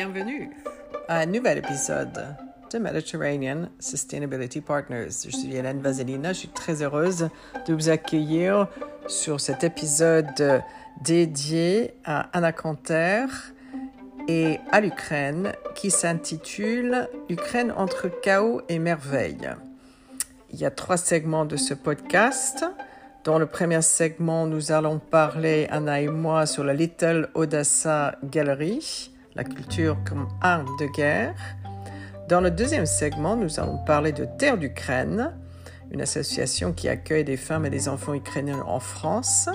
bienvenue à un nouvel épisode de Mediterranean Sustainability Partners. Je suis Hélène Vaselina, je suis très heureuse de vous accueillir sur cet épisode dédié à Anna Canter et à l'Ukraine qui s'intitule Ukraine entre chaos et merveille. Il y a trois segments de ce podcast. Dans le premier segment, nous allons parler, Anna et moi, sur la Little Odessa Gallery, la culture comme arme de guerre. Dans le deuxième segment, nous allons parler de Terre d'Ukraine, une association qui accueille des femmes et des enfants ukrainiens en France.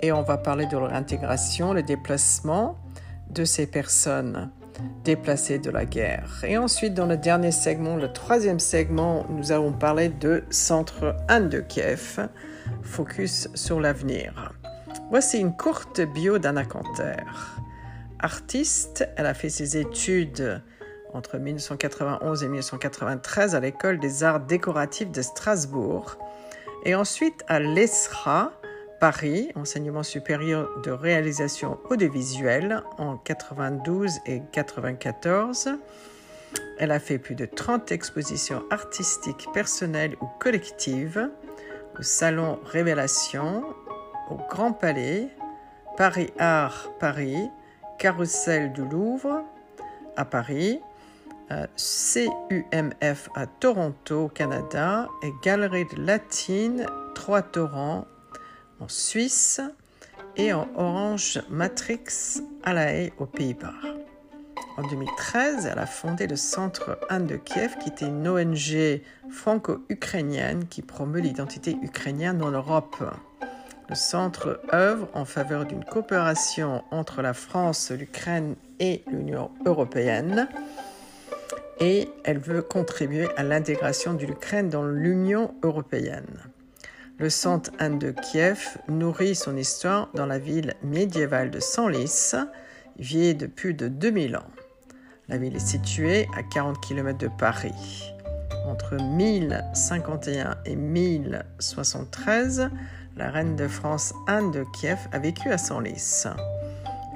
Et on va parler de leur intégration, le déplacement de ces personnes déplacées de la guerre. Et ensuite, dans le dernier segment, le troisième segment, nous allons parler de Centre 1 de Kiev, focus sur l'avenir. Voici une courte bio d'Anna Canter. Artiste, elle a fait ses études entre 1991 et 1993 à l'école des arts décoratifs de Strasbourg et ensuite à l'ESRA, Paris, enseignement supérieur de réalisation audiovisuelle en 92 et 94. Elle a fait plus de 30 expositions artistiques personnelles ou collectives au Salon Révélation, au Grand Palais, Paris Art Paris, Carrousel du Louvre à Paris, CUMF à Toronto, Canada, et Galerie de Latine, Trois-Torrents en Suisse, et en Orange Matrix à La Haye, aux Pays-Bas. En 2013, elle a fondé le Centre Anne de Kiev, qui était une ONG franco-ukrainienne qui promeut l'identité ukrainienne dans l'Europe. Le centre œuvre en faveur d'une coopération entre la France, l'Ukraine et l'Union européenne et elle veut contribuer à l'intégration de l'Ukraine dans l'Union européenne. Le centre Anne de Kiev nourrit son histoire dans la ville médiévale de Senlis, vieille de plus de 2000 ans. La ville est située à 40 km de Paris. Entre 1051 et 1073, la reine de France Anne de Kiev a vécu à Senlis.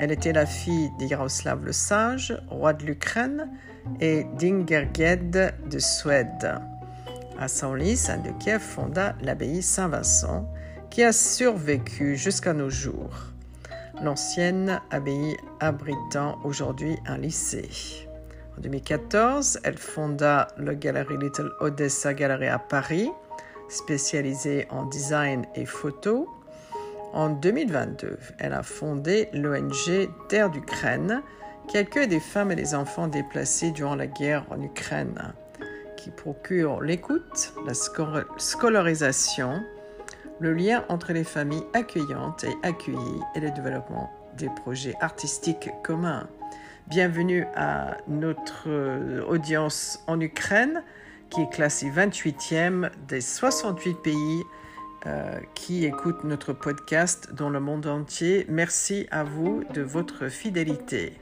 Elle était la fille d'Yaroslav le Sage, roi de l'Ukraine, et d'Ingerged de Suède. À Senlis, Anne de Kiev fonda l'abbaye Saint-Vincent, qui a survécu jusqu'à nos jours. L'ancienne abbaye abritant aujourd'hui un lycée. En 2014, elle fonda le Galerie Little Odessa Gallery à Paris, spécialisée en design et photo. En 2022, elle a fondé l'ONG Terre d'Ukraine, qui accueille des femmes et des enfants déplacés durant la guerre en Ukraine, qui procure l'écoute, la scolarisation, le lien entre les familles accueillantes et accueillies et le développement des projets artistiques communs. Bienvenue à notre audience en Ukraine, qui est classée 28e des 68 pays euh, qui écoutent notre podcast dans le monde entier. Merci à vous de votre fidélité.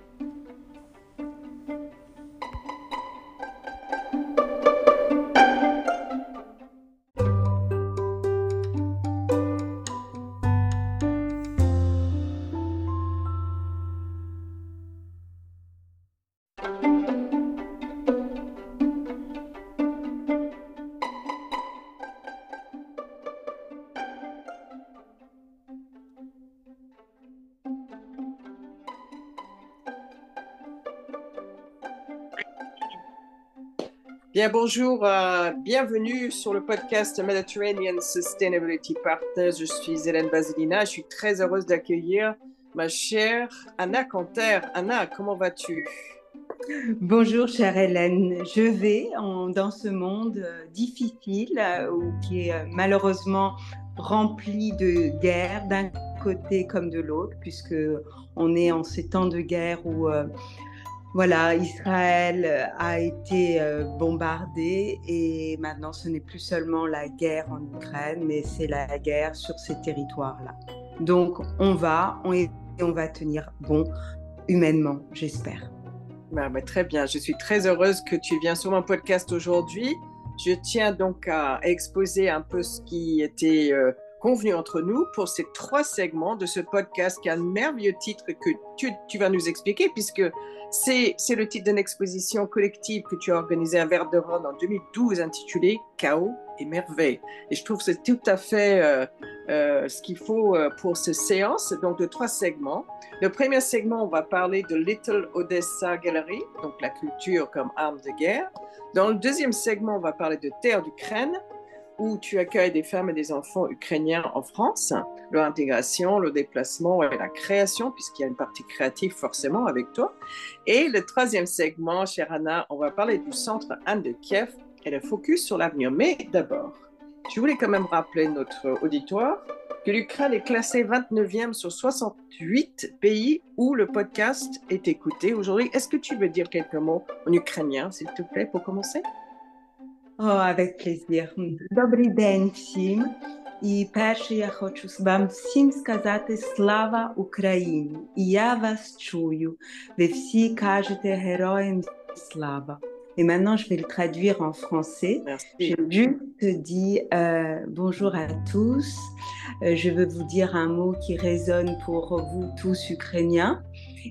Bien, bonjour, euh, bienvenue sur le podcast Mediterranean Sustainability Partners. Je suis Hélène Basilina. Je suis très heureuse d'accueillir ma chère Anna Canter. Anna, comment vas-tu? Bonjour, chère Hélène. Je vais dans ce monde euh, difficile euh, qui est malheureusement rempli de guerres d'un côté comme de l'autre, puisque on est en ces temps de guerre où voilà, Israël euh, a été euh, bombardé et maintenant ce n'est plus seulement la guerre en Ukraine, mais c'est la guerre sur ces territoires-là. Donc on va, on, on va tenir bon humainement, j'espère. Bah, bah, très bien, je suis très heureuse que tu viens sur mon podcast aujourd'hui. Je tiens donc à exposer un peu ce qui était euh, convenu entre nous pour ces trois segments de ce podcast qui a un merveilleux titre que tu, vas nous expliquer, puisque c'est le titre d'une exposition collective que tu as organisée à Verderonne en 2012 intitulée Chaos et merveille. Et je trouve que c'est tout à fait euh, euh, ce qu'il faut euh, pour cette séance, donc de trois segments. Le premier segment, on va parler de Little Odessa Gallery, donc la culture comme arme de guerre. Dans le deuxième segment, on va parler de Terre d'Ukraine, où tu accueilles des femmes et des enfants ukrainiens en France, leur intégration, le déplacement et la création, puisqu'il y a une partie créative forcément avec toi. Et le troisième segment, chère Anna, on va parler du centre Anne de Kiev et le focus sur l'avenir. Mais d'abord, je voulais quand même rappeler notre auditoire que l'Ukraine est classée 29e sur 68 pays où le podcast est écouté aujourd'hui. Est-ce que tu veux dire quelques mots en ukrainien, s'il te plaît, pour commencer? Oh, avec plaisir. Добрий день всім. І перше я хочу вам всім сказати слава Україні. І я вас чую. Ви всі кажете героям слава. Et maintenant, je vais le traduire en français. Merci. Je juste dis euh, bonjour à tous. Euh, je veux vous dire un mot qui résonne pour vous tous ukrainiens.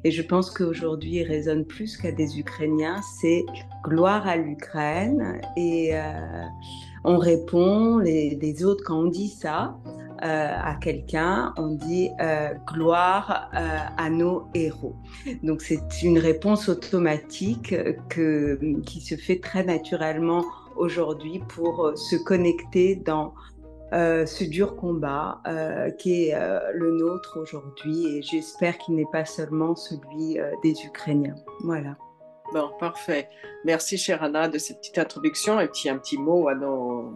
Et je pense qu'aujourd'hui, il résonne plus qu'à des Ukrainiens. C'est gloire à l'Ukraine. Et euh, on répond, les, autres, quand on dit ça euh, à quelqu'un, on dit euh, gloire à nos héros. Donc c'est une réponse automatique que, qui se fait très naturellement aujourd'hui pour se connecter dans euh, ce dur combat euh, qui est euh, le nôtre aujourd'hui et j'espère qu'il n'est pas seulement celui des Ukrainiens. Voilà. Bon, parfait. Merci, chère Anna, de cette petite introduction et un petit mot à nos,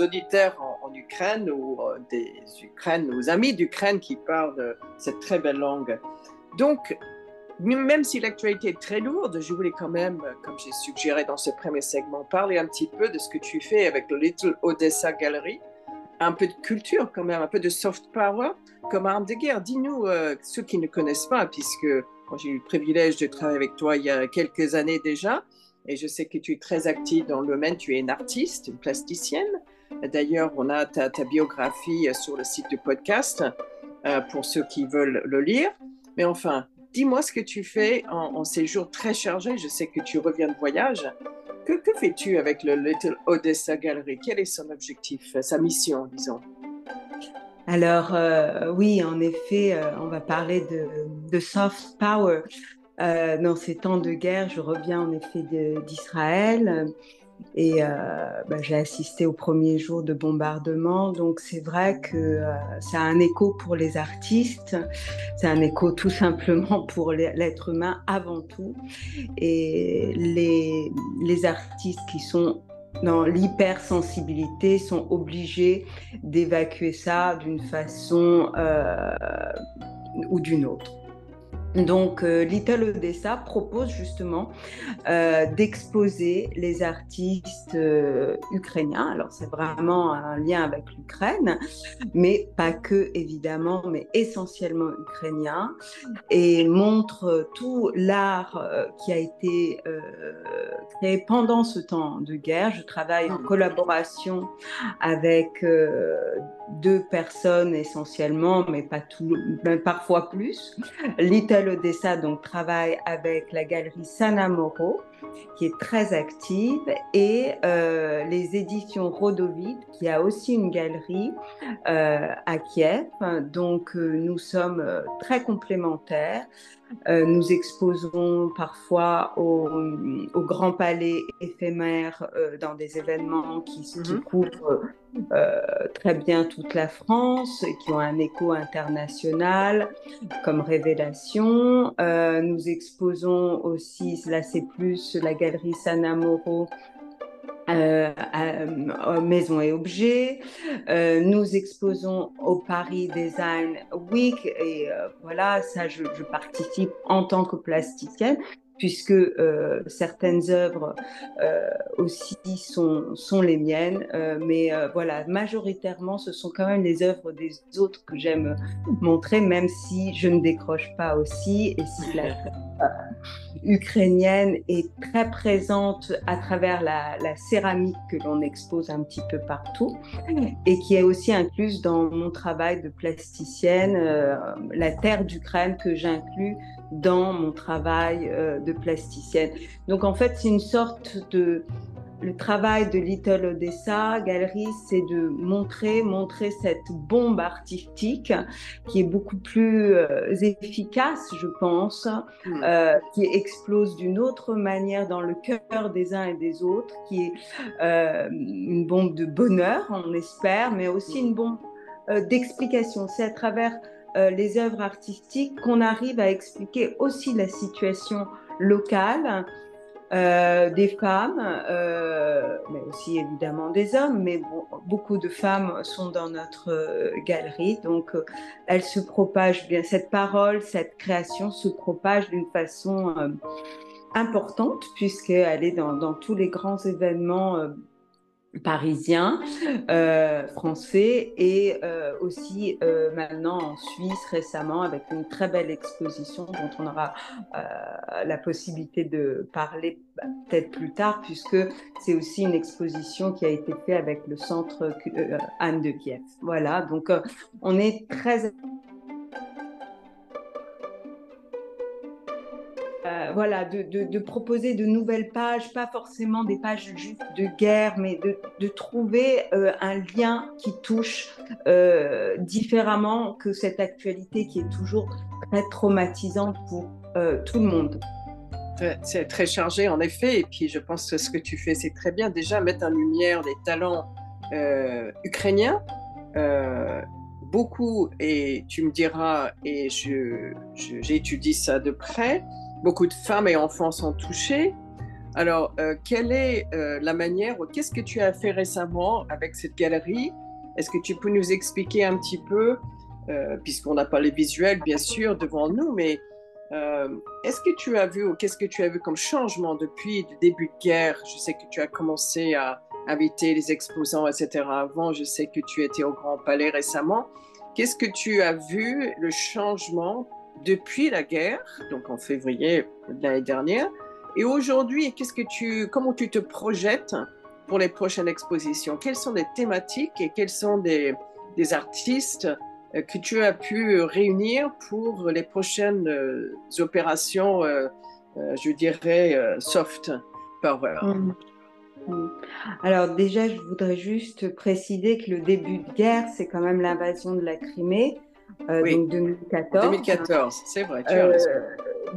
auditeurs en, en, Ukraine ou des Ukraines, nos amis d'Ukraine qui parlent cette très belle langue. Donc, même si l'actualité est très lourde, je voulais quand même, comme j'ai suggéré dans ce premier segment, parler un petit peu de ce que tu fais avec le Little Odessa Gallery. Un peu de culture quand même, un peu de soft power comme arme de guerre. Dis-nous, euh, ceux qui ne connaissent pas, puisque j'ai eu le privilège de travailler avec toi il y a quelques années déjà, et je sais que tu es très active dans le domaine, tu es une artiste, une plasticienne. D'ailleurs, on a ta, ta, biographie sur le site du podcast euh, pour ceux qui veulent le lire. Mais enfin, dis-moi ce que tu fais en, en, ces jours très chargés. Je sais que tu reviens de voyage. Que, fais-tu avec le Little Odessa Gallery? Quel est son objectif, sa mission, disons? Alors euh, oui, en effet, euh, on va parler de, soft power. Euh, dans ces temps de guerre, je reviens en effet d'Israël et bah, j'ai assisté au premier jour de bombardement. Donc c'est vrai que ça a un écho pour les artistes, c'est un écho tout simplement pour l'être humain avant tout. Et les, les artistes qui sont dans l'hypersensibilité sont obligés d'évacuer ça d'une façon euh, ou d'une autre. Donc, euh, Little Odessa propose justement euh, d'exposer les artistes euh, ukrainiens. Alors, c'est vraiment un lien avec l'Ukraine, mais pas que, évidemment, mais essentiellement ukrainien, et montre tout l'art euh, qui a été créé pendant ce temps de guerre. Je travaille en collaboration avec deux personnes essentiellement, mais pas tout, mais parfois plus. Little Odessa donc travaille avec la galerie Sanamoro qui est très active et euh, les éditions Rodovide qui a aussi une galerie euh, à Kiev. Donc euh, nous sommes très complémentaires. Nous exposons parfois au, au, Grand Palais éphémère dans des événements qui, qui -hmm. couvrent très bien toute la France et qui ont un écho international comme révélation. nous exposons aussi, là c'est plus la galerie Sanamoro euh, à, maisons et objets. Euh, nous exposons au Paris Design Week et euh, voilà, ça je, je, participe en tant que plasticienne puisque euh, certaines œuvres euh, aussi sont, sont les miennes, euh, mais voilà, majoritairement, ce sont quand même les œuvres des autres que j'aime montrer, même si je ne décroche pas aussi, et si la ukrainienne est très présente à travers la, céramique que l'on expose un petit peu partout et qui est aussi incluse dans mon travail de plasticienne, la terre d'Ukraine que j'inclus dans mon travail euh, de plasticienne. Donc en fait, c'est une sorte de le travail de Little Odessa Galerie, c'est de montrer, montrer cette bombe artistique qui est beaucoup plus euh, efficace, je pense, hmm. euh, qui explose d'une autre manière dans le cœur des uns et des autres, qui est une bombe de bonheur, on espère, mais aussi une bombe d'explication. C'est à travers les œuvres artistiques qu'on arrive à expliquer aussi la situation locale euh, des femmes, euh, mais aussi évidemment des hommes, mais beaucoup de femmes sont dans notre euh, galerie, donc elle se propage bien, cette parole, cette création se propage d'une façon importante puisqu'elle est dans, tous les grands événements parisien, euh, français et euh, aussi euh, maintenant en Suisse récemment avec une très belle exposition dont on aura la possibilité de parler peut-être plus tard puisque c'est aussi une exposition qui a été faite avec le centre Anne de Kiev. Voilà, donc on est très voilà, de, proposer de nouvelles pages, pas forcément des pages juste de guerre, mais de, trouver euh, un lien qui touche euh, différemment que cette actualité qui est toujours très traumatisante pour tout le monde. C'est très chargé en effet, et puis je pense que ce que tu fais, c'est très bien. Déjà, mettre en lumière des talents ukrainiens beaucoup, et tu me diras, et j'étudie ça de près, Beaucoup de femmes et enfants sont touchés. Alors, euh, quelle est euh, la manière, qu'est-ce que tu as fait récemment avec cette galerie? Est-ce que tu peux nous expliquer un petit peu, euh, puisqu'on n'a pas les visuels bien sûr devant nous, mais est-ce que tu as vu ou qu'est-ce que tu as vu comme changement depuis le début de guerre? Je sais que tu as commencé à inviter les exposants, etc. Avant, je sais que tu étais au Grand Palais récemment. Qu'est-ce que tu as vu, le changement depuis la guerre, donc en février de l'année dernière. Et aujourd'hui, qu'est-ce que tu, comment tu te projettes pour les prochaines expositions? Quelles sont les thématiques et quels sont des, artistes euh, que tu as pu réunir pour les prochaines euh, opérations, euh, je dirais, soft power? Mmh. Mmh. Alors déjà, je voudrais juste préciser que le début de guerre, c'est quand même l'invasion de la Crimée. Euh, donc 2014. 2014, c'est vrai, tu as euh,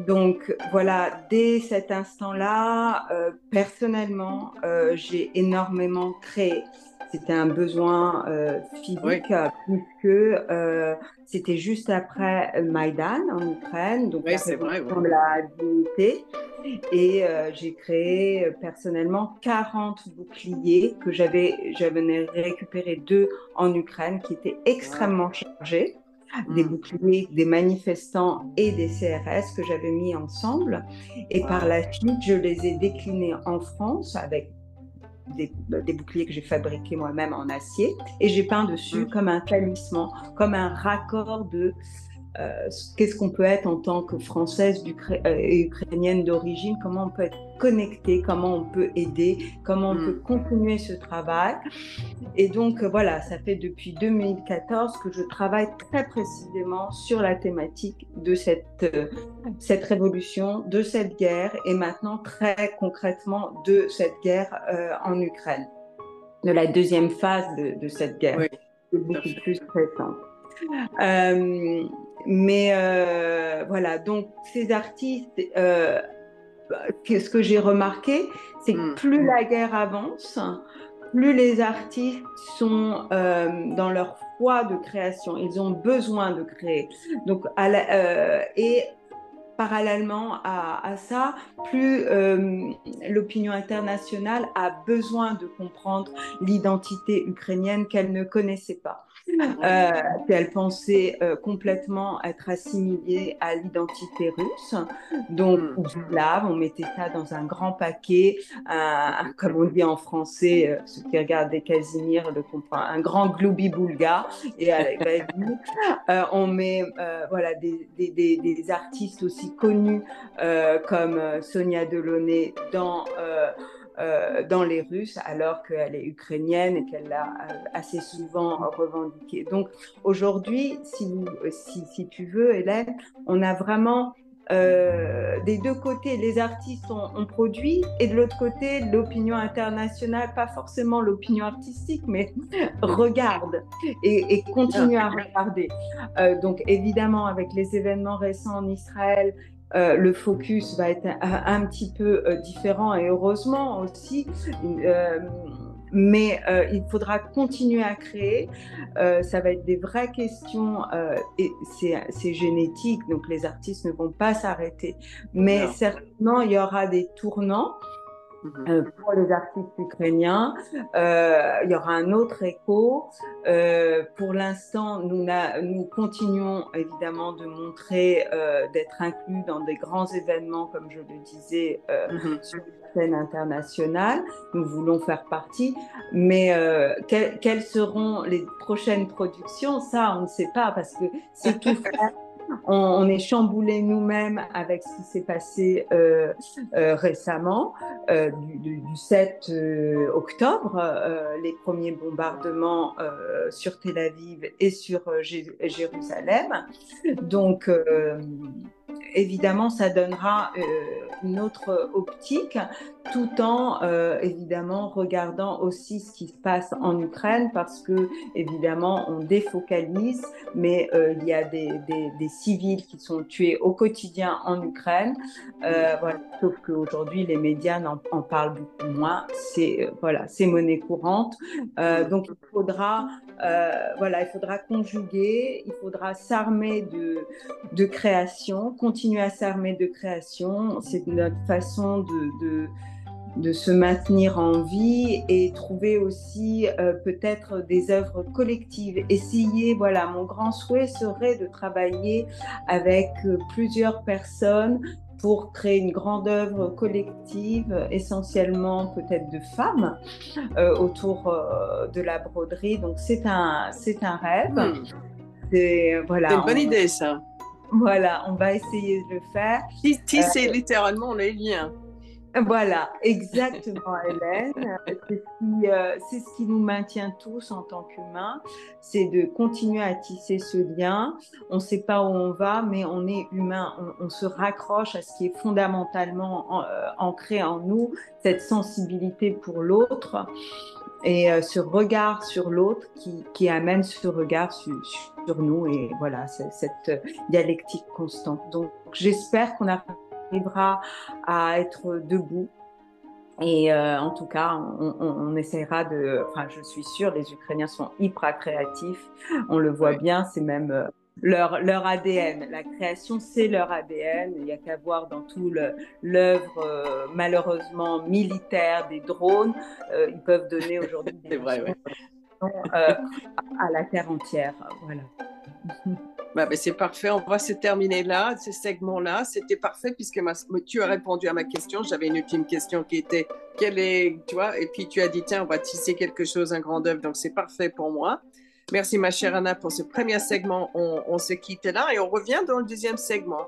Donc voilà, dès cet instant-là, euh, personnellement, j'ai énormément créé. C'était un besoin physique puisque c'était juste après Maïdan en Ukraine, donc oui, c'est vrai, la dignité. Et j'ai créé personnellement 40 boucliers que j'avais, j'avais récupéré deux en Ukraine qui étaient extrêmement chargés des mm. boucliers, des manifestants et des CRS que j'avais mis ensemble. Et par la suite, je les ai déclinés en France avec des, boucliers que j'ai fabriqués moi-même en acier et j'ai peint dessus mm. comme un talisman, comme un raccord de euh, qu'est-ce qu'on peut être en tant que française euh, et ukrainienne d'origine, comment on peut être connecté, comment on peut aider, comment on peut mm. continuer ce travail? Et donc euh, voilà, ça fait depuis 2014 que je travaille très précisément sur la thématique de cette, cette révolution, de cette guerre et maintenant très concrètement de cette guerre en Ukraine, de la deuxième phase de, cette guerre, oui, beaucoup plus récente. Euh, mais euh, voilà, donc ces artistes, euh, ce que j'ai remarqué, c'est que mm. plus la guerre avance, plus les artistes sont dans leur foi de création, ils ont besoin de créer. Donc, à et parallèlement à, ça, plus l'opinion internationale a besoin de comprendre l'identité ukrainienne qu'elle ne connaissait pas. Euh, elle pensait euh, complètement être assimilée à l'identité russe. Donc, là, mm. on mettait ça dans un grand paquet, comme on dit en français, euh, ceux qui regardent des Casimir le comprennent, un grand gloubi boulga. Et avec on met voilà, des, des, des, artistes aussi connue comme Sonia Delaunay dans euh, dans les Russes alors qu'elle est ukrainienne et qu'elle l'a euh, assez souvent revendiqué. Donc aujourd'hui, si, si, si, tu veux, Hélène, on a vraiment euh, des deux côtés, les artistes ont, produit et de l'autre côté, l'opinion internationale, pas forcément l'opinion artistique, mais regarde et, continue à regarder. donc évidemment, avec les événements récents en Israël euh, le focus va être un, petit peu euh, différent et heureusement aussi. Euh, mais il faudra continuer à créer. ça va être des vraies questions et c'est génétique, donc les artistes ne vont pas s'arrêter. Mais certainement, il y aura des tournants. Mhm. Euh, pour les artistes ukrainiens. Euh, il y aura un autre écho. Euh, pour l'instant, nous, nous, continuons évidemment de montrer, d'être inclus dans des grands événements, comme je le disais, mhm. sur la scène internationale. Nous voulons faire partie. Mais quelles seront les prochaines productions? Ça, on ne sait pas parce que c'est tout on, est chamboulé nous-mêmes avec ce qui s'est passé euh, euh, récemment, euh, du, 7 octobre, les premiers bombardements sur Tel Aviv et sur Jérusalem. Donc, évidemment, ça donnera une autre optique, tout en évidemment regardant aussi ce qui se passe en Ukraine, parce que évidemment, on défocalise, mais il y a des, des civils qui sont tués au quotidien en Ukraine. Euh, voilà. Sauf qu'aujourd'hui, les médias en, parlent beaucoup moins. C'est euh, voilà, c'est monnaie courante. Euh, donc il faudra voilà, il faudra conjuguer, il faudra s'armer de, de création, continuer à s'armer de création. C'est notre façon de de se maintenir en vie et trouver aussi euh, peut-être des œuvres collectives. Essayer, voilà, mon grand souhait serait de travailler avec euh, plusieurs personnes pour créer une grande œuvre collective, essentiellement peut-être de femmes, euh, autour de la broderie. Donc c'est un, c'est un rêve. Hmm. C'est voilà, une bonne idée ça. Voilà, on va essayer de le faire. Tisser littéralement les liens. Voilà, exactement, Hélène. Euh, c'est ce, qui nous maintient tous en tant qu'humains, c'est de continuer à tisser ce lien. On ne sait pas où on va, mais on est humain. On, se raccroche à ce qui est fondamentalement euh, ancré en nous, cette sensibilité pour l'autre et euh, ce regard sur l'autre qui, amène ce regard sur, sur nous. Et voilà, cette dialectique constante. Donc, j'espère qu'on a arrivera à être debout. Et euh, en tout cas, on, essaiera de. Enfin, je suis sûre, les Ukrainiens sont hyper créatifs. On le voit bien, c'est même euh, leur, leur ADN. La création, c'est leur ADN. Il n'y a qu'à voir dans tout l'œuvre, euh, malheureusement, militaire des drones. ils peuvent donner aujourd'hui des vrai, à la terre entière. Voilà. Bah, c'est parfait. On va se terminer là, ce segment-là. C'était parfait puisque tu as répondu à ma question. J'avais une ultime question qui était quelle est, tu vois, et puis tu as dit tiens, on va tisser quelque chose, un grand œuvre. Donc c'est parfait pour moi. Merci ma chère Anna pour ce premier segment. On, on se quitte là et on revient dans le deuxième segment.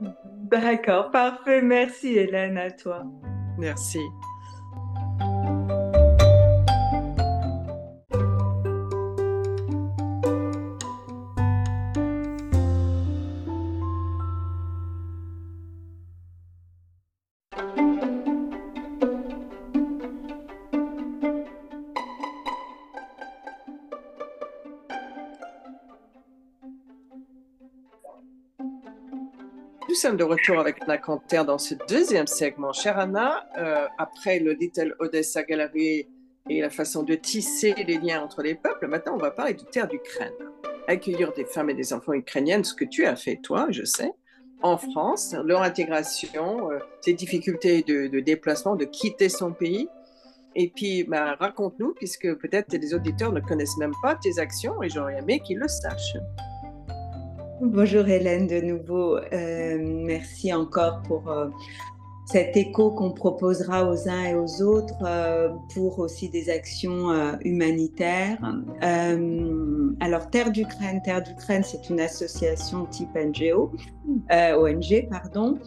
D'accord, parfait. Merci Hélène à toi. Merci. Sommes de retour avec Anna Canter dans ce deuxième segment. Chère Anna, euh, après le Little Odessa Gallery et la façon de tisser les liens entre les peuples, maintenant on va parler de terre d'Ukraine. Accueillir des femmes et des enfants ukrainiennes, ce que tu as fait toi, je sais, en France, leur intégration, euh, ces difficultés de, de, déplacement, de quitter son pays. Et puis, bah, raconte-nous, puisque peut-être les auditeurs ne connaissent même pas tes actions et j'aurais aimé qu'ils le sachent. Bonjour Hélène de nouveau. Euh, merci encore pour, euh, cet écho qu'on proposera aux uns et aux autres euh, pour aussi des actions euh, humanitaires. Euh, alors, Terre d'Ukraine, Terre d'Ukraine, c'est une association type NGO, ONG, pardon,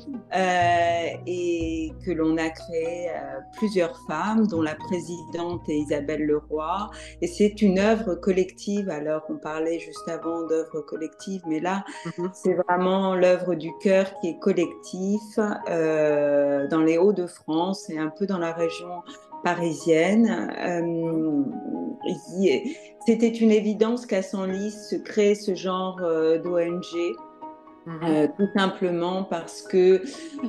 et que l'on a créé plusieurs femmes, dont la présidente est Isabelle Leroy. Et c'est une œuvre collective. Alors, on parlait juste avant d'œuvre collective, mais là, mm-hmm. c'est vraiment l'œuvre du cœur qui est collectif. Euh, dans les Hauts-de-France et un peu dans la région parisienne. Euh, c'était une évidence qu'à Senlis se crée ce genre euh, d'ONG. Euh, tout simplement parce que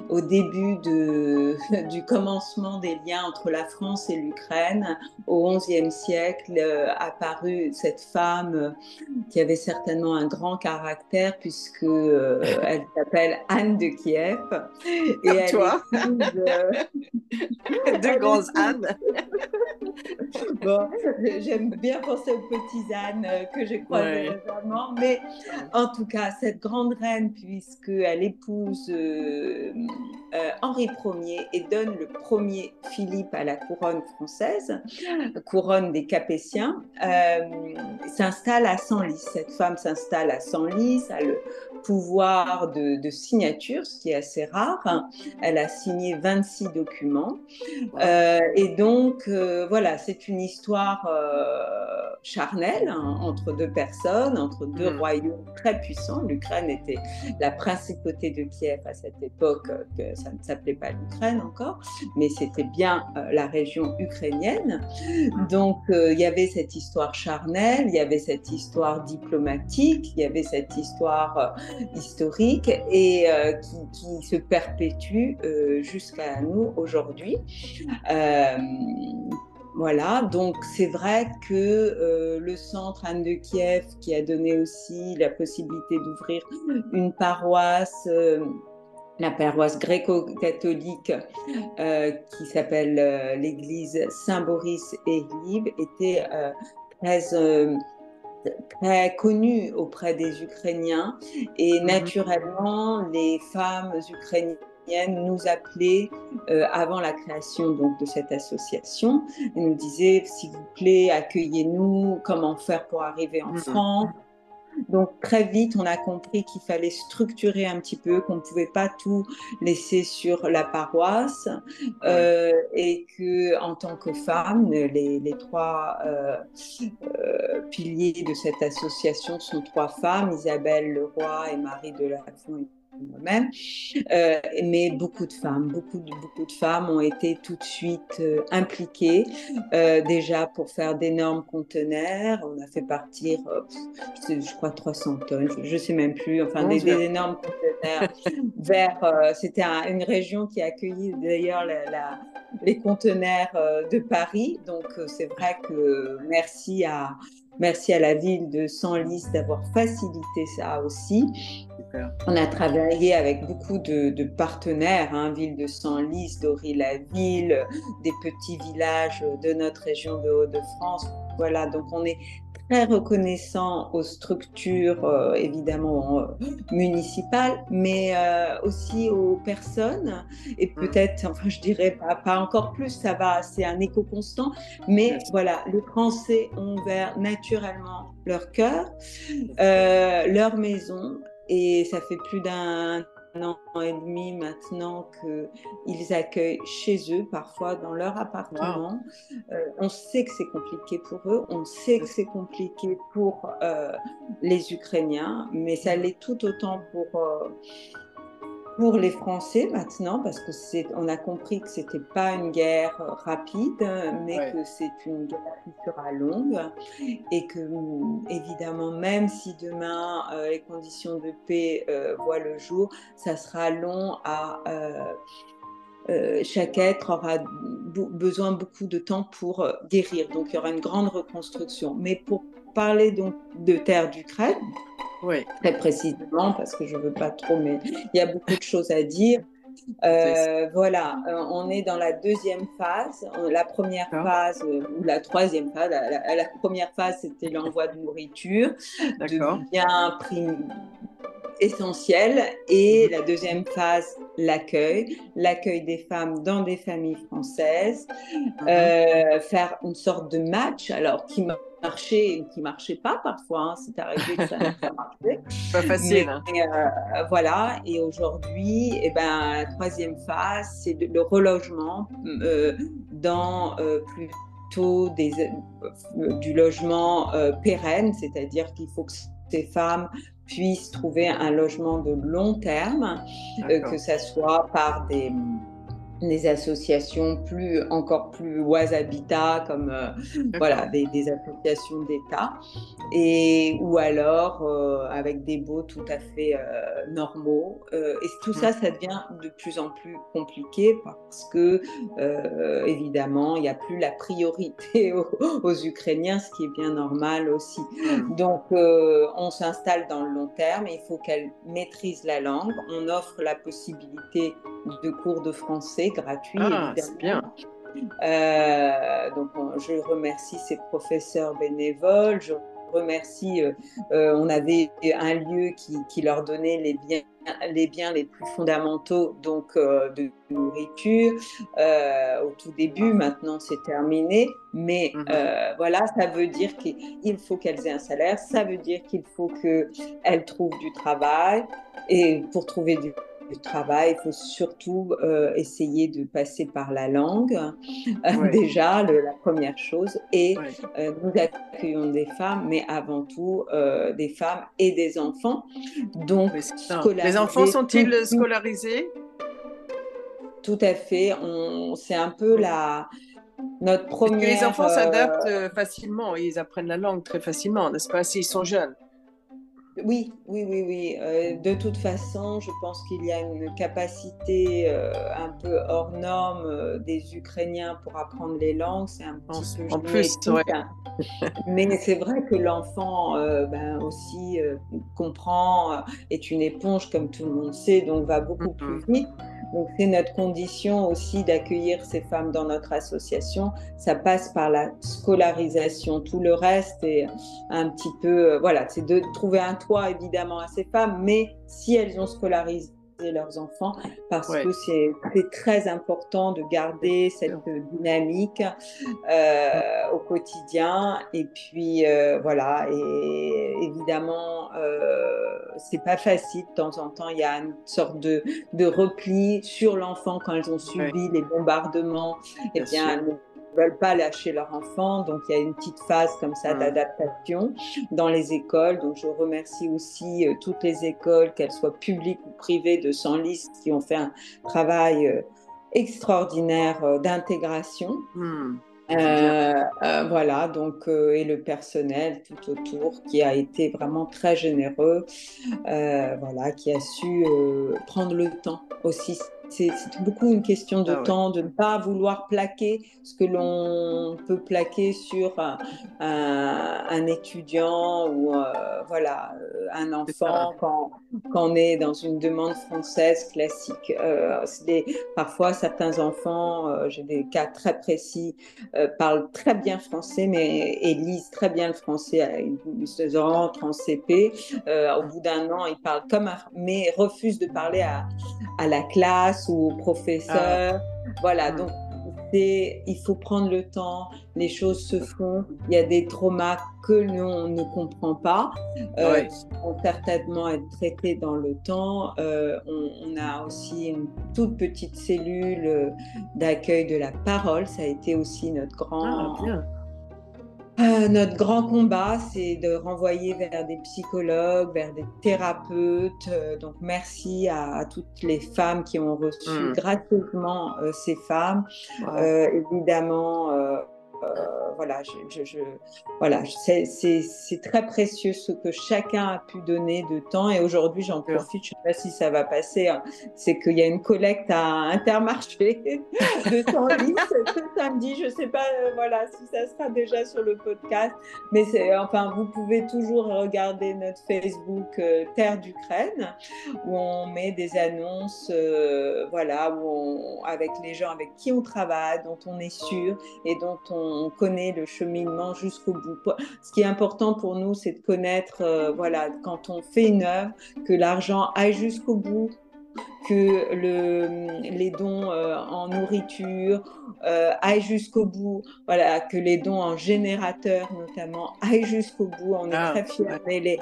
au début de, du commencement des liens entre la France et l'Ukraine, au XIe siècle, euh, apparut cette femme euh, qui avait certainement un grand caractère puisque elle s'appelle Anne de Kiev. Et elle toi. Deux grosses Anne. bon, j'aime bien penser aux petites Anne que j'ai croisées récemment, mais en tout cas, cette grande reine puisqu'elle épouse euh, euh, Henri Ier et donne le premier Philippe à la couronne française, couronne des Capétiens, euh, s'installe à Senlis. Cette femme s'installe à Senlis, a le pouvoir de, signature, ce qui est assez rare. Elle a signé 26 documents. et donc, voilà, c'est une histoire charnelle hein, entre deux personnes, entre deux hmm. royaumes très puissants. L'Ukraine était la principauté de Kiev à cette époque, euh, que ça ne s'appelait pas l'Ukraine encore, mais c'était bien euh, la région ukrainienne. Donc euh, il y avait cette histoire charnelle, il y avait cette histoire diplomatique, il y avait cette histoire historique et qui, se perpétue jusqu'à nous aujourd'hui. Voilà, donc c'est vrai que euh, le centre Anne de Kiev, qui a donné aussi la possibilité d'ouvrir une paroisse, euh, la paroisse gréco-catholique euh, qui s'appelle l'église Saint-Boris et Lib, était très très connue auprès des Ukrainiens. Et mmh naturellement les femmes ukrainiennes nous appelait euh, avant la création donc de cette association. Et nous disait s'il vous plaît accueillez-nous comment faire pour arriver en mhm. France? Donc très vite, on a compris qu'il fallait structurer un petit peu, qu'on ne pouvait pas tout laisser sur la paroisse euh, et que en tant que femme, les, trois euh, piliers de cette association sont trois femmes, Isabelle Leroy et Marie Delafont moi-même, euh, mais beaucoup de femmes, beaucoup de, beaucoup de femmes ont été tout de suite euh, impliquées, euh, déjà pour faire d'énormes conteneurs. On a fait partir, je crois, 300 tonnes, je ne sais même plus, enfin, des, énormes conteneurs vers. C'était une région qui a accueilli d'ailleurs la, les conteneurs de Paris. Donc, c'est vrai que merci à Merci à la ville de Senlis d'avoir facilité ça aussi. On a travaillé avec beaucoup de, partenaires, hein, ville de Senlis, Dory-la-Ville, des petits villages de notre région de Hauts-de-France. Voilà, donc on est très reconnaissant aux structures euh, évidemment euh, municipales, mais euh, aussi aux personnes et mm. peut-être, enfin je dirais pas, pas encore plus, ça va, c'est un écho constant, mais voilà, les Français ont ouvert naturellement leur cœur, leur maison et ça fait plus d'un un an et demi maintenant qu'ils accueillent chez eux, parfois dans leur appartement. Euh, on sait que c'est compliqué pour eux, on sait que c'est compliqué pour euh, les Ukrainiens, mais ça l'est tout autant pour, euh, pour les Français maintenant, parce que c'est, on a compris que c'était pas une guerre rapide, mais que c'est une guerre qui sera longue, et que évidemment, même si demain euh, les conditions de paix euh, voient le jour, ça sera long à euh, chaque être aura besoin beaucoup de temps pour guérir. Donc il y aura une grande reconstruction. Mais pour parler donc de terre d'Ukraine, oui. très précisément, parce que je ne veux pas trop, mais il y a beaucoup de choses à dire. Euh, voilà, euh, on est dans la deuxième phase. La première phase, euh, ou la troisième phase, la, première phase, c'était l'envoi de nourriture, de biens essentiels. Et mhm. la deuxième phase, l'accueil, l'accueil des femmes dans des familles françaises, mhm. euh, faire une sorte de match, alors qui marchait qui marchait pas parfois, hein, c'est arrivé que ça n'a pas marché. Pas facile. Hein. Euh, voilà, et aujourd'hui, eh ben, la troisième phase, c'est le relogement euh, dans plutôt des, du logement pérenne, c'est-à-dire qu'il faut que ces femmes puissent trouver un logement de long terme, euh, que ce soit par des des associations plus encore plus oise habitat comme euh, voilà des, associations d'État. Et ou alors euh, avec des baux tout à fait euh, normaux. Et tout ça ça devient de plus en plus compliqué parce que évidemment il n'y a plus la priorité aux, Ukrainiens ce qui est bien normal aussi. Mmh. donc on s'installe dans le long terme il faut qu'elle maîtrise la langue. On offre la possibilité de cours de français gratuits. Ah, bien. Euh, donc, je remercie ces professeurs bénévoles. Je remercie, euh, euh, on avait un lieu qui, qui, leur donnait les biens, les biens les plus fondamentaux, donc de nourriture au tout début. Maintenant, c'est terminé. Mais mhm. voilà, ça veut dire qu'il faut qu'elles aient un salaire. Ça veut dire qu'il faut qu'elles trouvent du travail. Et pour trouver du travail, il faut surtout euh, essayer de passer par la langue, euh, déjà, la première chose. Et euh, nous accueillons des femmes, mais avant tout des femmes et des enfants. Donc, les enfants sont-ils scolarisés? Tout à fait. C'est un peu la notre première. les enfants s'adaptent facilement, ils apprennent la langue très facilement, n'est-ce pas, s'ils sont jeunes oui, oui, oui, oui. Euh, de toute façon, je pense qu'il y a une capacité euh, un peu hors norme euh, des Ukrainiens pour apprendre les langues. C'est un petit peu en plus, hein. Mais c'est vrai que l'enfant ben, aussi comprend, est une éponge comme tout le monde sait, donc va beaucoup plus vite. Donc c'est notre condition aussi d'accueillir ces femmes dans notre association. Ça passe par la scolarisation. Tout le reste est un petit peu, voilà, c'est de trouver un toit évidemment à ces femmes, mais si elles ont scolarisé leurs enfants parce que c'est très important de garder cette dynamique euh, au quotidien. Et puis euh, voilà, et évidemment, euh, c'est pas facile de temps en temps. Il y a une sorte de, de repli sur l'enfant quand elles ont subi les bombardements. et eh bien, veulent pas lâcher leur enfant. Donc, il y a une petite phase comme ça d'adaptation dans les écoles. Donc, je remercie aussi euh, toutes les écoles, qu'elles soient publiques ou privées de Senlis, qui ont fait un travail euh, extraordinaire euh, d'intégration. Hmm. voilà, donc, et le personnel tout autour qui a été vraiment très généreux, voilà, qui a su prendre le temps aussi c'est beaucoup une question de ah temps, de ne pas vouloir plaquer ce que l'on peut plaquer sur un, étudiant ou euh, voilà, euh, un enfant quand, quand, on est dans une demande française classique. Euh, parfois, certains enfants, j'ai des cas très précis, parlent très bien français mais, et lisent très bien le français. Ils se rentrent en CP. au bout d'un an, ils parlent comme un, mais refusent de parler à, à la classe ou professeur. Ah. Voilà, hmm. donc il faut prendre le temps, les choses se font, il y a des traumas que l'on ne comprend pas, euh, qui vont certainement être traités dans le temps. Euh, on, a aussi une toute petite cellule euh, d'accueil de la parole, ça a été aussi notre grand... Ah, euh, notre grand combat, c'est de renvoyer vers des psychologues, vers des thérapeutes. Euh, donc, merci à, toutes les femmes qui ont reçu mmh. gratuitement euh, ces femmes. évidemment, voilà, je, voilà c'est très précieux ce que chacun a pu donner de temps. Et aujourd'hui, j'en profite, je ne sais pas si ça va passer, hein, c'est qu'il y a une collecte à Intermarché de 100 ce samedi. Je ne sais pas euh, voilà, si ça sera déjà sur le podcast, mais enfin, vous pouvez toujours regarder notre Facebook euh, Terre d'Ukraine, où on met des annonces, voilà, où avec les gens avec qui on travaille, dont on est sûr et dont on on connaît le cheminement jusqu'au bout. Ce qui est important pour nous, c'est de connaître, euh, voilà, quand on fait une œuvre, que l'argent aille jusqu'au bout que le, les dons en nourriture aillent jusqu'au bout, voilà, que les dons en générateur notamment aillent jusqu'au bout. On est ah, très fiers. Les,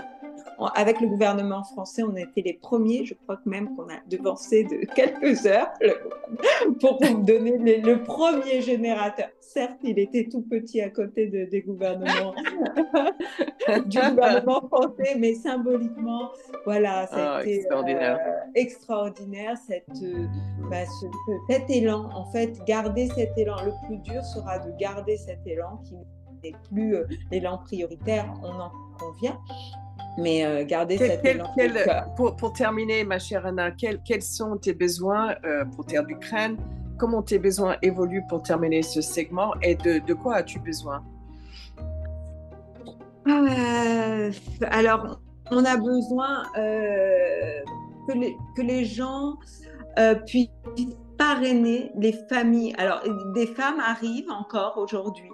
avec le gouvernement français, on a été les premiers, je crois que même qu'on a devancé de quelques heures pour vous donner le, premier générateur. Certes, il était tout petit à côté des gouvernements, du gouvernement français, mais symboliquement, voilà, c'était ah, extraordinaire. Euh, extraordinaire cette, euh, bah, cet élan. En fait, garder cet élan. Le plus dur sera de garder cet élan qui n'est plus euh, l'élan prioritaire, on en convient, mais euh, garder cette pour, pour, terminer, ma chère Anna, quels, quels sont tes besoins euh, pour Terre d'Ukraine Comment tes besoins évoluent pour terminer ce segment? Et de, de quoi as-tu besoin? Euh, Alors, on a besoin que les, que, les, gens puissent parrainer les familles. Alors, des femmes arrivent encore aujourd'hui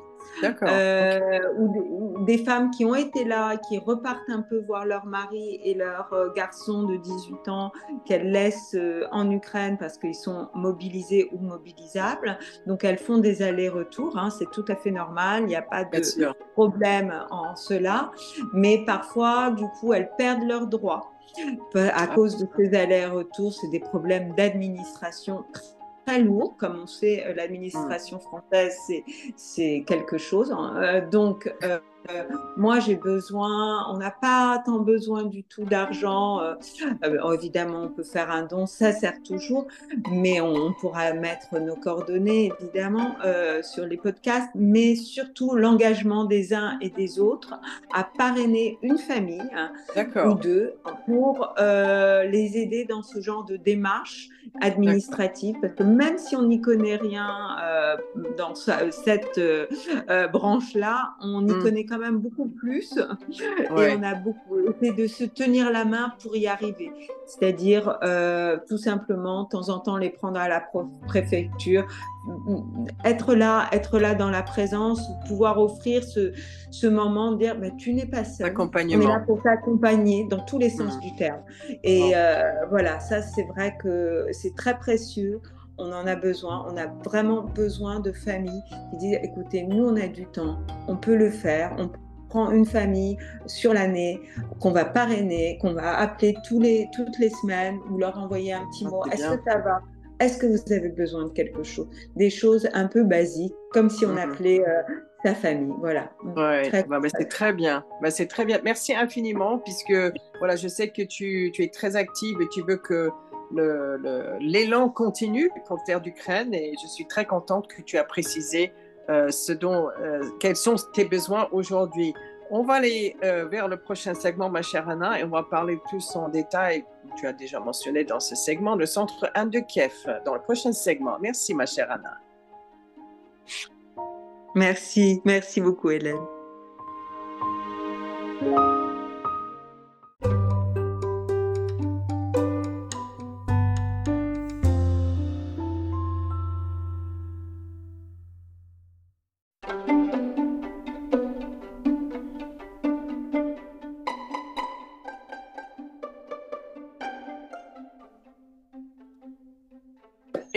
euh, ou, des femmes qui ont été là, qui repartent un peu voir leur mari et leur euh, garçon de 18 ans qu'elles laissent euh, en Ukraine parce qu'ils sont mobilisés ou mobilisables. Donc elles font des allers-retours, hein, c'est tout à fait normal, il n'y a pas de problème en cela. Mais parfois, du coup, elles perdent leurs droits à ah. cause de ces allers-retours. C'est des problèmes d'administration très lourd. Comme on sait, euh, l'administration française, c'est quelque chose. Hein. Euh, donc, euh, moi, j'ai besoin, on n'a pas tant besoin du tout d'argent. Euh, euh, évidemment, on peut faire un don, ça sert toujours, mais on, pourra mettre nos coordonnées, évidemment, sur les podcasts, mais surtout l'engagement des uns et des autres à parrainer une famille hein, ou deux pour les aider dans ce genre de démarche administrative, parce que même si on n'y connaît rien dans cette branche-là, on y mmh. connaît quand même beaucoup plus et on a beaucoup essayé de se tenir la main pour y arriver. C'est-à-dire euh, tout simplement, de temps en temps, les prendre à la préfecture, être là, être là dans la présence, pouvoir offrir ce, ce moment, dire mais tu n'es pas seul. Accompagnement. On est là pour t'accompagner dans tous les sens mmh. du terme. Et euh, voilà, ça c'est vrai que c'est très précieux on en a besoin, on a vraiment besoin de familles qui disent écoutez, nous on a du temps, on peut le faire, on prend une famille sur l'année qu'on va parrainer, qu'on va appeler tous les, toutes les semaines ou leur envoyer un petit ah, mot. Est-ce que ça va? Est-ce que vous avez besoin de quelque chose? Des choses un peu basiques, comme si on mmh appelait euh, sa famille. Voilà. Ouais, bah, bah, c'est très bien. Bah, c'est très bien. Merci infiniment, puisque voilà, je sais que tu, tu es très active et tu veux que l'élan continue pour Terre d'Ukraine et je suis très contente que tu as précisé euh, ce dont, euh, quels sont tes besoins aujourd'hui. On va aller euh, vers le prochain segment, ma chère Anna, et on va parler plus en détail. Tu as déjà mentionné dans ce segment le centre Anne de Kiev dans le prochain segment. Merci, ma chère Anna. Merci, merci beaucoup, Hélène.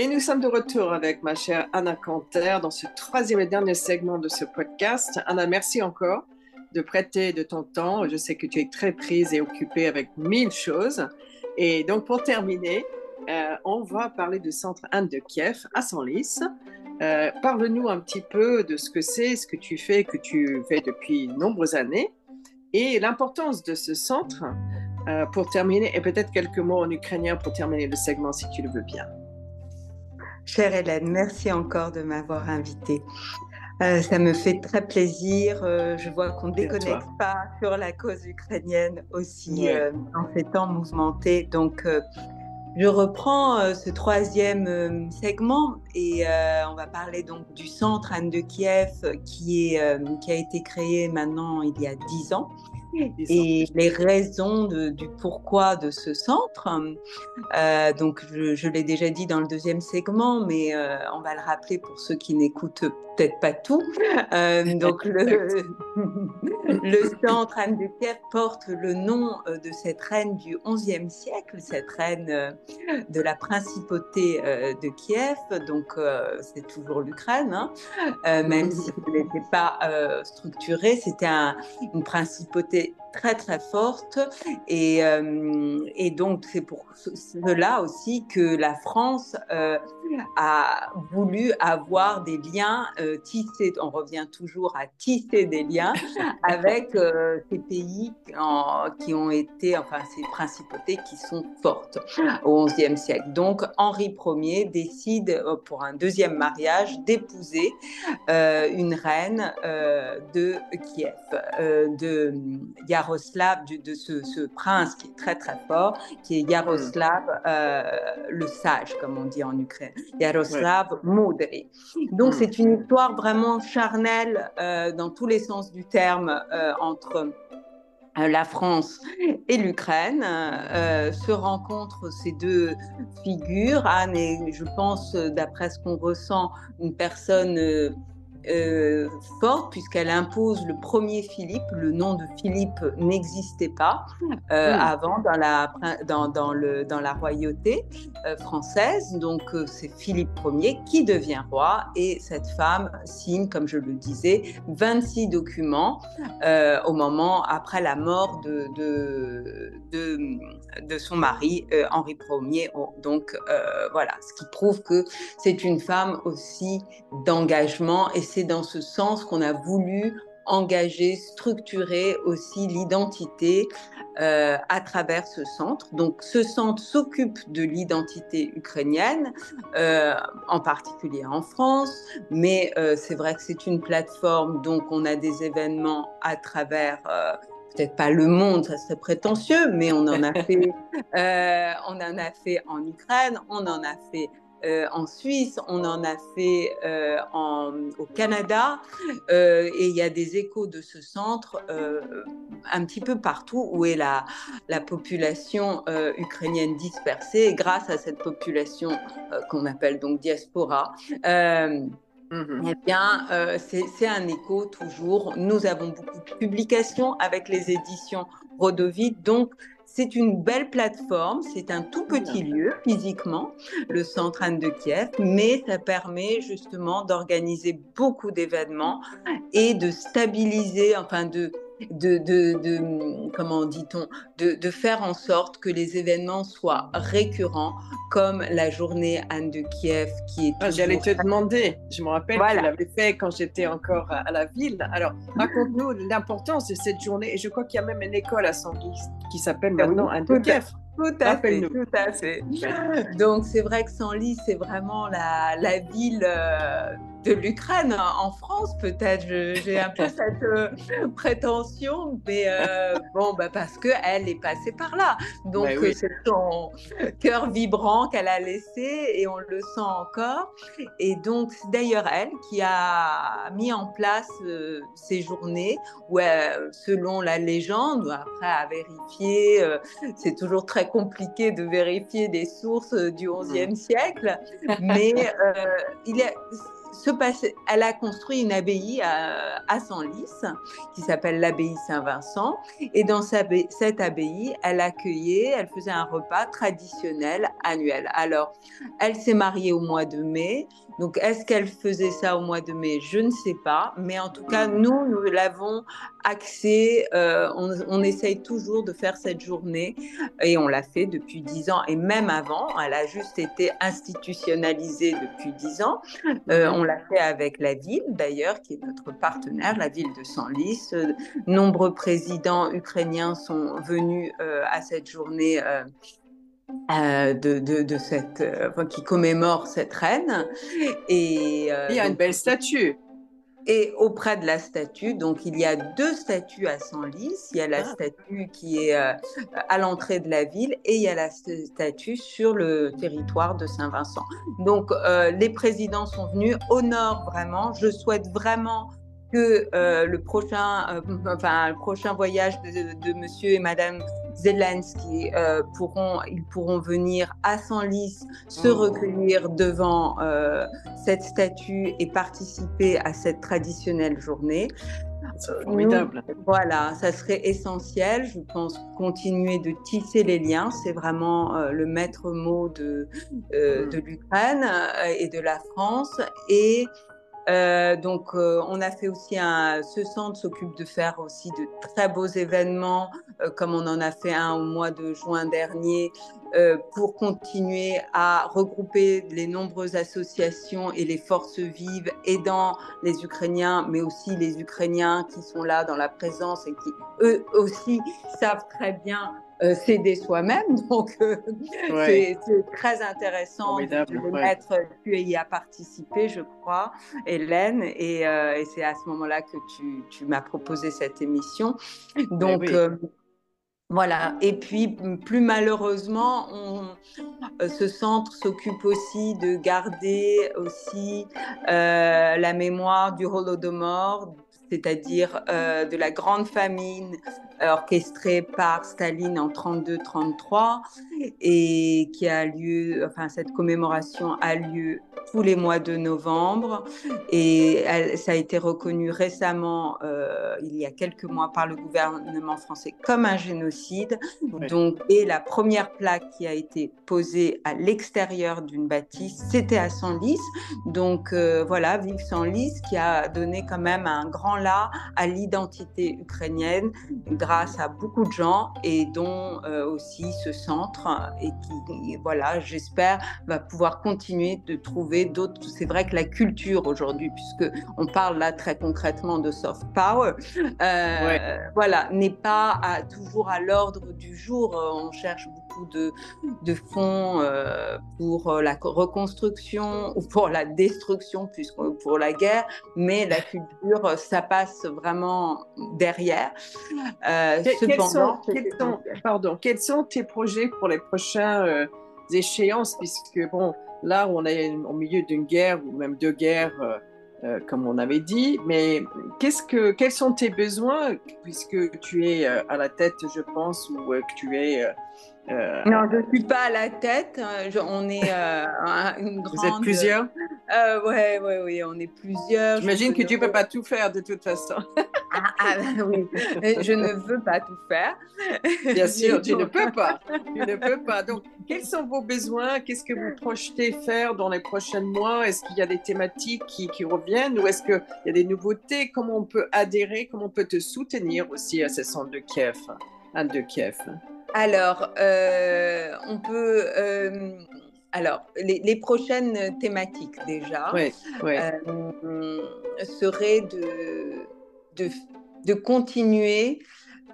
Nous sommes de retour avec ma chère Anna Canter dans ce troisième et dernier segment de ce podcast. Anna, merci encore de prêter de ton temps. Je sais que tu es très prise et occupée avec mille choses. Et donc, pour terminer, euh, on va parler du centre Anne de Kiev à Senlis. Euh, Parle-nous un petit peu de ce que c'est, ce que tu fais, que tu fais depuis de nombreuses années, et l'importance de ce centre euh, pour terminer, et peut-être quelques mots en ukrainien pour terminer le segment si tu le veux bien. Chère Hélène, merci encore de m'avoir invitée. Euh, ça me fait très plaisir. Euh, je vois qu'on ne déconnecte pas sur la cause ukrainienne aussi euh, en ces temps mouvementés. Donc, je reprends ce troisième segment et on va parler donc du centre Anne de Kiev qui, est, qui a été créé maintenant il y a dix ans et les raisons du pourquoi de ce centre. Euh, donc, je, l'ai déjà dit dans le deuxième segment, mais euh, on va le rappeler pour ceux qui n'écoutent peut-être pas tout. Euh, donc, le, le centre Anne de Kiev porte le nom de cette reine du XIe siècle, cette reine de la principauté de Kiev. Donc, c'est toujours l'Ukraine, hein. même si ce n'était pas structuré, c'était une principauté it très très forte et, euh, et donc c'est pour cela aussi que la France euh, a voulu avoir des liens euh, tissés, on revient toujours à tisser des liens avec ces pays qui ont été, enfin ces principautés qui sont fortes au XIe siècle. Donc Henri Ier décide pour un deuxième mariage d'épouser une reine de Kiev, de Yaroslav, de ce, prince qui est très très fort, qui est Yaroslav euh, le sage, comme on dit en Ukraine, Yaroslav ouais. Donc hmm. c'est une histoire vraiment charnelle euh, dans tous les sens du terme euh, entre la France et l'Ukraine se rencontrent ces deux figures. Anne est, je pense, d'après ce qu'on ressent, une personne euh, forte puisqu'elle impose le premier Philippe. Le nom de Philippe n'existait pas euh, hmm. avant dans la, dans, dans, le, dans la royauté euh, française. Donc c'est Philippe Ier qui devient roi et cette femme signe, comme je le disais, 26 documents au moment après la mort de, de, de, de son mari Henri Ier. Donc voilà, ce qui prouve que c'est une femme aussi d'engagement et c'est dans ce sens qu'on a voulu engager, structurer aussi l'identité euh, à travers ce centre. Donc ce centre s'occupe de l'identité ukrainienne, euh, en particulier en France, mais euh, c'est vrai que c'est une plateforme, donc on a des événements à travers peut-être pas le monde, ça serait prétentieux, mais on en a fait, on en a fait en Ukraine, on en a fait euh, en Suisse, on en a fait euh, au Canada, euh, et il y a des échos de ce centre un petit peu partout où est la, la population ukrainienne dispersée. Et grâce à cette population qu'on appelle donc diaspora, mmh eh bien, c'est un écho toujours. Nous avons beaucoup de publications avec les éditions Rodovite, donc c'est une belle plateforme, c'est un tout petit lieu physiquement, le centre Anne de Kiev, mais ça permet justement d'organiser beaucoup d'événements et de stabiliser, enfin de, de, de, comment dit-on, de, faire en sorte que les événements soient récurrents, comme la journée Anne de Kiev qui est. Ah, J'allais te demander, je me rappelle que tu l'avais fait quand j'étais encore à, la ville. Alors, raconte-nous l'importance de cette journée. Et je crois qu'il y a même une école à Sanguis qui s'appelle ah maintenant Anne de Kiev. Tout à fait, tout à fait. Donc c'est vrai que Senlis, c'est vraiment la, la ville euh, de l'Ukraine en France, peut-être. J'ai un peu cette euh, prétention, mais euh, bon, bah parce qu'elle est passée par là. Donc bah c'est son cœur vibrant qu'elle a laissé et on le sent encore. Et donc c'est d'ailleurs elle qui a mis en place ces journées où, selon la légende, après à vérifier, c'est toujours très compliqué de vérifier des sources euh, du XIe mm. siècle, mais euh, il est elle a construit une abbaye à, à Senlis qui s'appelle l'abbaye Saint-Vincent. Et dans cette abbaye, elle accueillait, elle faisait un repas traditionnel annuel. Alors, elle s'est mariée au mois de mai. Donc, est-ce qu'elle faisait ça au mois de mai? Je ne sais pas. Mais en tout cas, nous, nous l'avons axé. Euh, on, essaye toujours de faire cette journée et on l'a fait depuis dix ans et même avant. Elle a juste été institutionnalisée depuis dix ans. Euh, on l'a fait avec la ville, d'ailleurs, qui est notre partenaire, la ville de Senlis. Euh, nombreux présidents ukrainiens sont venus à cette journée. De, de, cette, qui commémore cette reine. Et, Il y a une belle statue. Et auprès de la statue, donc il y a deux statues à Senlis. Il y a la ah. statue qui est euh, à l'entrée de la ville et il y a la statue sur le territoire de Saint-Vincent. Donc euh, les présidents sont venus nord vraiment. Je souhaite vraiment que le prochain, enfin, le prochain voyage de, de, Monsieur et Madame Zelensky pourront, ils pourront venir à Senlis se oh. recueillir devant cette statue et participer à cette traditionnelle journée. Formidable. voilà, ça serait essentiel. Je pense continuer de tisser les liens. C'est vraiment euh, le maître mot de, euh, mm. de l'Ukraine euh, et de la France. Et donc, on a fait aussi un. Ce centre s'occupe de faire aussi de très beaux événements, comme on en a fait un au mois de juin dernier, euh, pour continuer à regrouper les nombreuses associations et les forces vives aidant les Ukrainiens, mais aussi les Ukrainiens qui sont là dans la présence et qui eux aussi savent très bien euh, s'aider soi-même. Donc, euh, c'est très intéressant de, mettre, tu y as participé, je crois, Hélène, et, et c'est à ce moment-là que tu, tu m'as proposé cette émission. Donc, voilà. Et puis, plus malheureusement, euh, ce centre s'occupe aussi de garder aussi euh, la mémoire du Holodomor, c'est-à-dire euh, de la grande famine orchestrée par Staline en 32-33 et qui a lieu, enfin cette commémoration a lieu tous les mois de novembre et ça a été reconnu récemment, euh, il y a quelques mois, par le gouvernement français comme un génocide. Donc, et la première plaque qui a été posée à l'extérieur d'une bâtisse, c'était à Senlis. Donc euh, voilà, Vive Senlis qui a donné quand même un grand là à l'identité ukrainienne grâce à beaucoup de gens et dont euh, aussi ce centre et qui, voilà, j'espère, va pouvoir continuer de trouver d'autres. C'est vrai que la culture aujourd'hui, puisque on parle là très concrètement de soft power, euh, voilà, n'est pas à, toujours à l'ordre du jour. On cherche beaucoup de, de fonds euh, pour la reconstruction ou pour la destruction, puisque pour la guerre, mais la culture, ça passe vraiment derrière. Euh, quels, sont, pardon, quels sont tes projets pour les prochaines échéances, puisque bon, Là, on est au milieu d'une guerre ou même deux guerres, euh, euh, comme on avait dit. Mais qu'est-ce que, quels sont tes besoins, puisque tu es euh, à la tête, je pense, ou que tu es euh, non, je ne suis pas à la tête. on est euh, une grande. Vous êtes plusieurs euh, Oui, oui, oui, on est plusieurs. J'imagine que tu ne peux pas tout faire de toute façon. ah, ah oui, je ne veux pas tout faire. Bien sûr, tu ne peux pas. Tu ne peux pas. Donc, quels sont vos besoins? Qu'est-ce que vous projetez faire dans les prochains mois? Est-ce qu'il y a des thématiques qui, qui reviennent ou est-ce qu'il y a des nouveautés? Comment on peut adhérer? Comment on peut te soutenir aussi à ce centre de Kiev, Anne de Kiev? Alors, euh, on peut. Euh, alors, les, prochaines thématiques déjà euh, seraient de, de, de continuer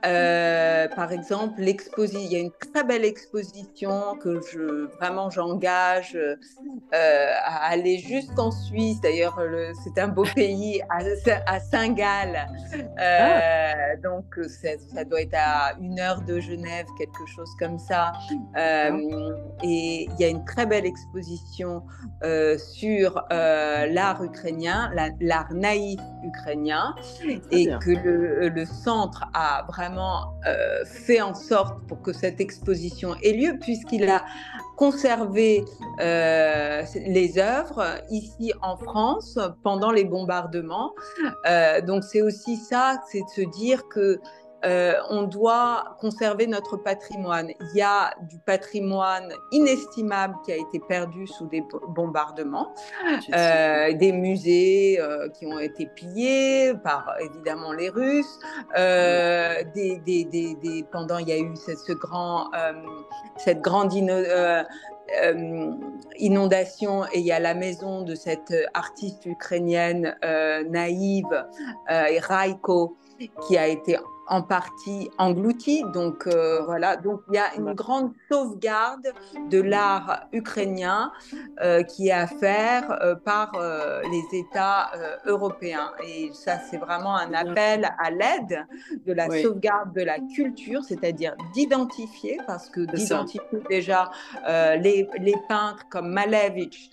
euh, par exemple, il y a une très belle exposition que je vraiment j'engage euh, à aller jusqu'en Suisse. D'ailleurs, c'est un beau pays à, Saint-Gall. Euh, ah. Donc, ça doit être à une heure de Genève, quelque chose comme ça. Ah. et il y a une très belle exposition sur l'art ukrainien, l'art naïf ukrainien, et que le, le centre a vraiment euh, fait en sorte pour que cette exposition ait lieu, puisqu'il a conservé euh, les œuvres ici en France pendant les bombardements. Euh, donc c'est aussi ça, c'est de se dire que euh, on doit conserver notre patrimoine. Il y a du patrimoine inestimable qui a été perdu sous des bombardements, euh, des musées euh, qui ont été pillés par évidemment les Russes, des, pendant il y a eu ce, grand, cette grande inondation et il y a la maison de cette artiste ukrainienne naïve, Raiko, qui a été en partie englouti. Donc euh, voilà, donc il y a une grande sauvegarde de l'art ukrainien euh, qui est à faire euh, par les États européens. Et ça, c'est vraiment un appel à l'aide de la sauvegarde de la culture, c'est-à-dire d'identifier, parce que d'identifier déjà les, les, peintres comme Malevich,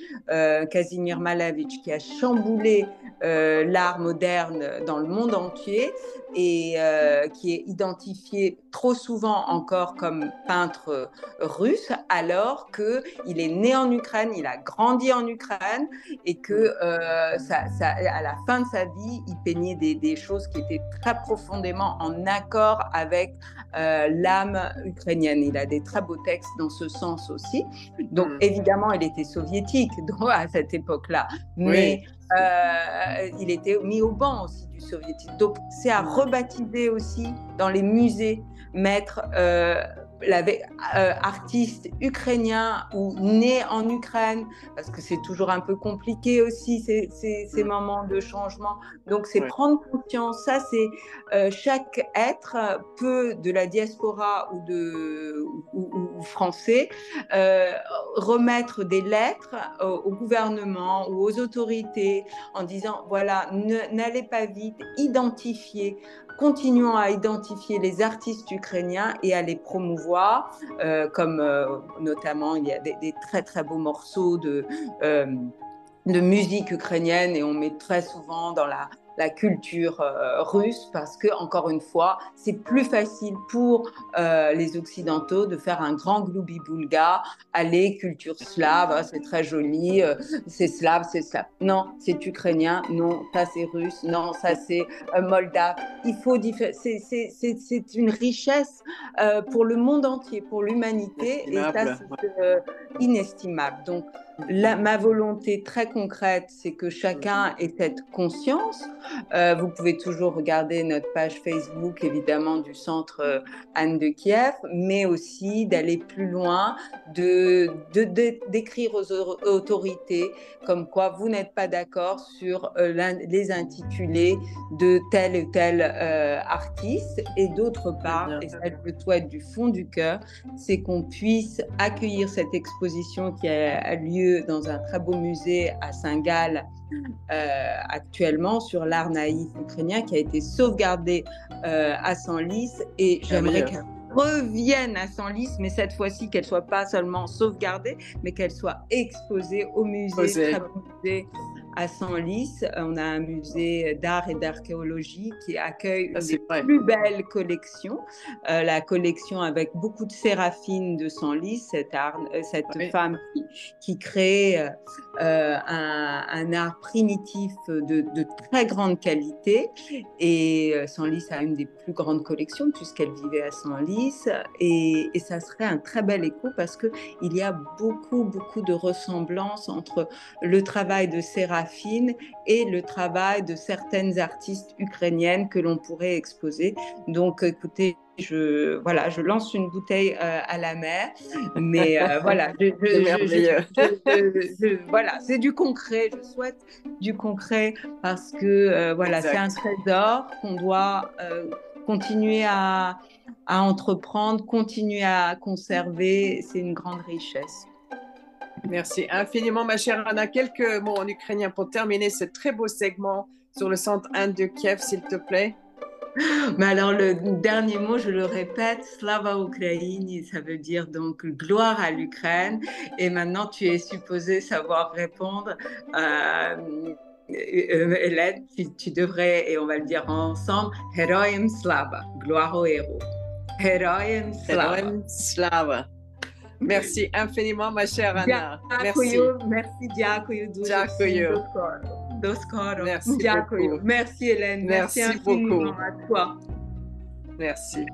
Kazimir Malevich, qui a chamboulé l'art moderne dans le monde entier. Et euh, qui est identifié trop souvent encore comme peintre russe, alors qu'il est né en Ukraine, il a grandi en Ukraine et que euh, ça, à la fin de sa vie, il peignait des, des, choses qui étaient très profondément en accord avec euh, l'âme ukrainienne. Il a des très beaux textes dans ce sens aussi. Donc mm. évidemment, il était soviétique à cette époque-là, mais euh, il était mis au banc aussi du soviétique. Donc c'est à rebaptiser aussi dans les musées, mettre euh, euh, artiste ukrainien ou né en Ukraine, parce que c'est toujours un peu compliqué aussi ces, ces, moments de changement. Donc c'est prendre conscience, ça c'est euh, chaque être peut de la diaspora ou de ou, français euh, remettre des lettres au gouvernement ou aux autorités en disant voilà n'allez pas vite, identifiez continuons à identifier les artistes ukrainiens et à les promouvoir, euh, comme euh, notamment il y a des, très très beaux morceaux euh, de musique ukrainienne et on met très souvent dans la la culture euh, russe parce que, encore une fois, c'est plus facile pour euh, les Occidentaux de faire un grand gloubi-boulga, aller culture slave, hein, c'est très joli, euh, c'est slave, c'est slave. Non, c'est ukrainien, non, ça c'est russe, non, ça c'est moldave. Il faut c'est une richesse pour le monde entier, pour l'humanité, et ça c'est inestimable. Donc, ma volonté très concrète, c'est que chacun ait cette conscience. Euh, vous pouvez toujours regarder notre page Facebook, évidemment, du centre euh, Anne de Kiev, mais aussi d'aller plus loin, de, d'écrire aux autorités comme quoi vous n'êtes pas d'accord sur euh, les intitulés de tel ou tel artiste. Et d'autre part, et ça je le souhaite du fond du cœur, c'est qu'on puisse accueillir cette exposition qui a lieu dans un très beau musée à Saint-Gall euh, actuellement sur l'art naïf ukrainien qui a été sauvegardé euh, à Senlis. Et j'aimerais qu'elle revienne à Senlis, mais cette fois-ci qu'elle soit pas seulement sauvegardée, mais qu'elle soit exposée au musée, très beau musée à Senlis, on a un musée d'art et d'archéologie qui accueille une des plus belles collections, euh, la collection avec beaucoup de séraphines de Senlis, cette, euh, cette femme qui, qui crée euh, un, art primitif de, très grande qualité. Et Senlis a une des plus grandes collections puisqu'elle vivait à Senlis. Et, et ça serait un très bel écho parce qu'il y a beaucoup, beaucoup de ressemblances entre le travail de séraphine et le travail de certaines artistes ukrainiennes que l'on pourrait exposer. Donc, écoutez, je, voilà, je lance une bouteille euh, à la mer, mais euh, voilà, voilà, c'est du concret. Je souhaite du concret parce que euh, voilà, c'est un trésor qu'on doit continuer à, à entreprendre, continuer à conserver. C'est une grande richesse. Merci infiniment, ma chère Anna. Quelques mots en ukrainien pour terminer ce très beau segment sur le centre Inde de Kiev, s'il te plaît. Mais alors, le dernier mot, je le répète, Slava Ukraini, ça veut dire donc gloire à l'Ukraine. Et maintenant, tu es supposé savoir répondre. Euh, euh Hélène, tu, devrais, et on va le dire ensemble, Heroim Slava, gloire aux héros. Heroim Slava. Slava. Merci infiniment, ma chère Anna. Merci. Merci, Diakoyo. Diakoyo. Doskoro. Oh. Merci. Diakoyo. Merci, Hélène. Merci, Merci à toi. Merci.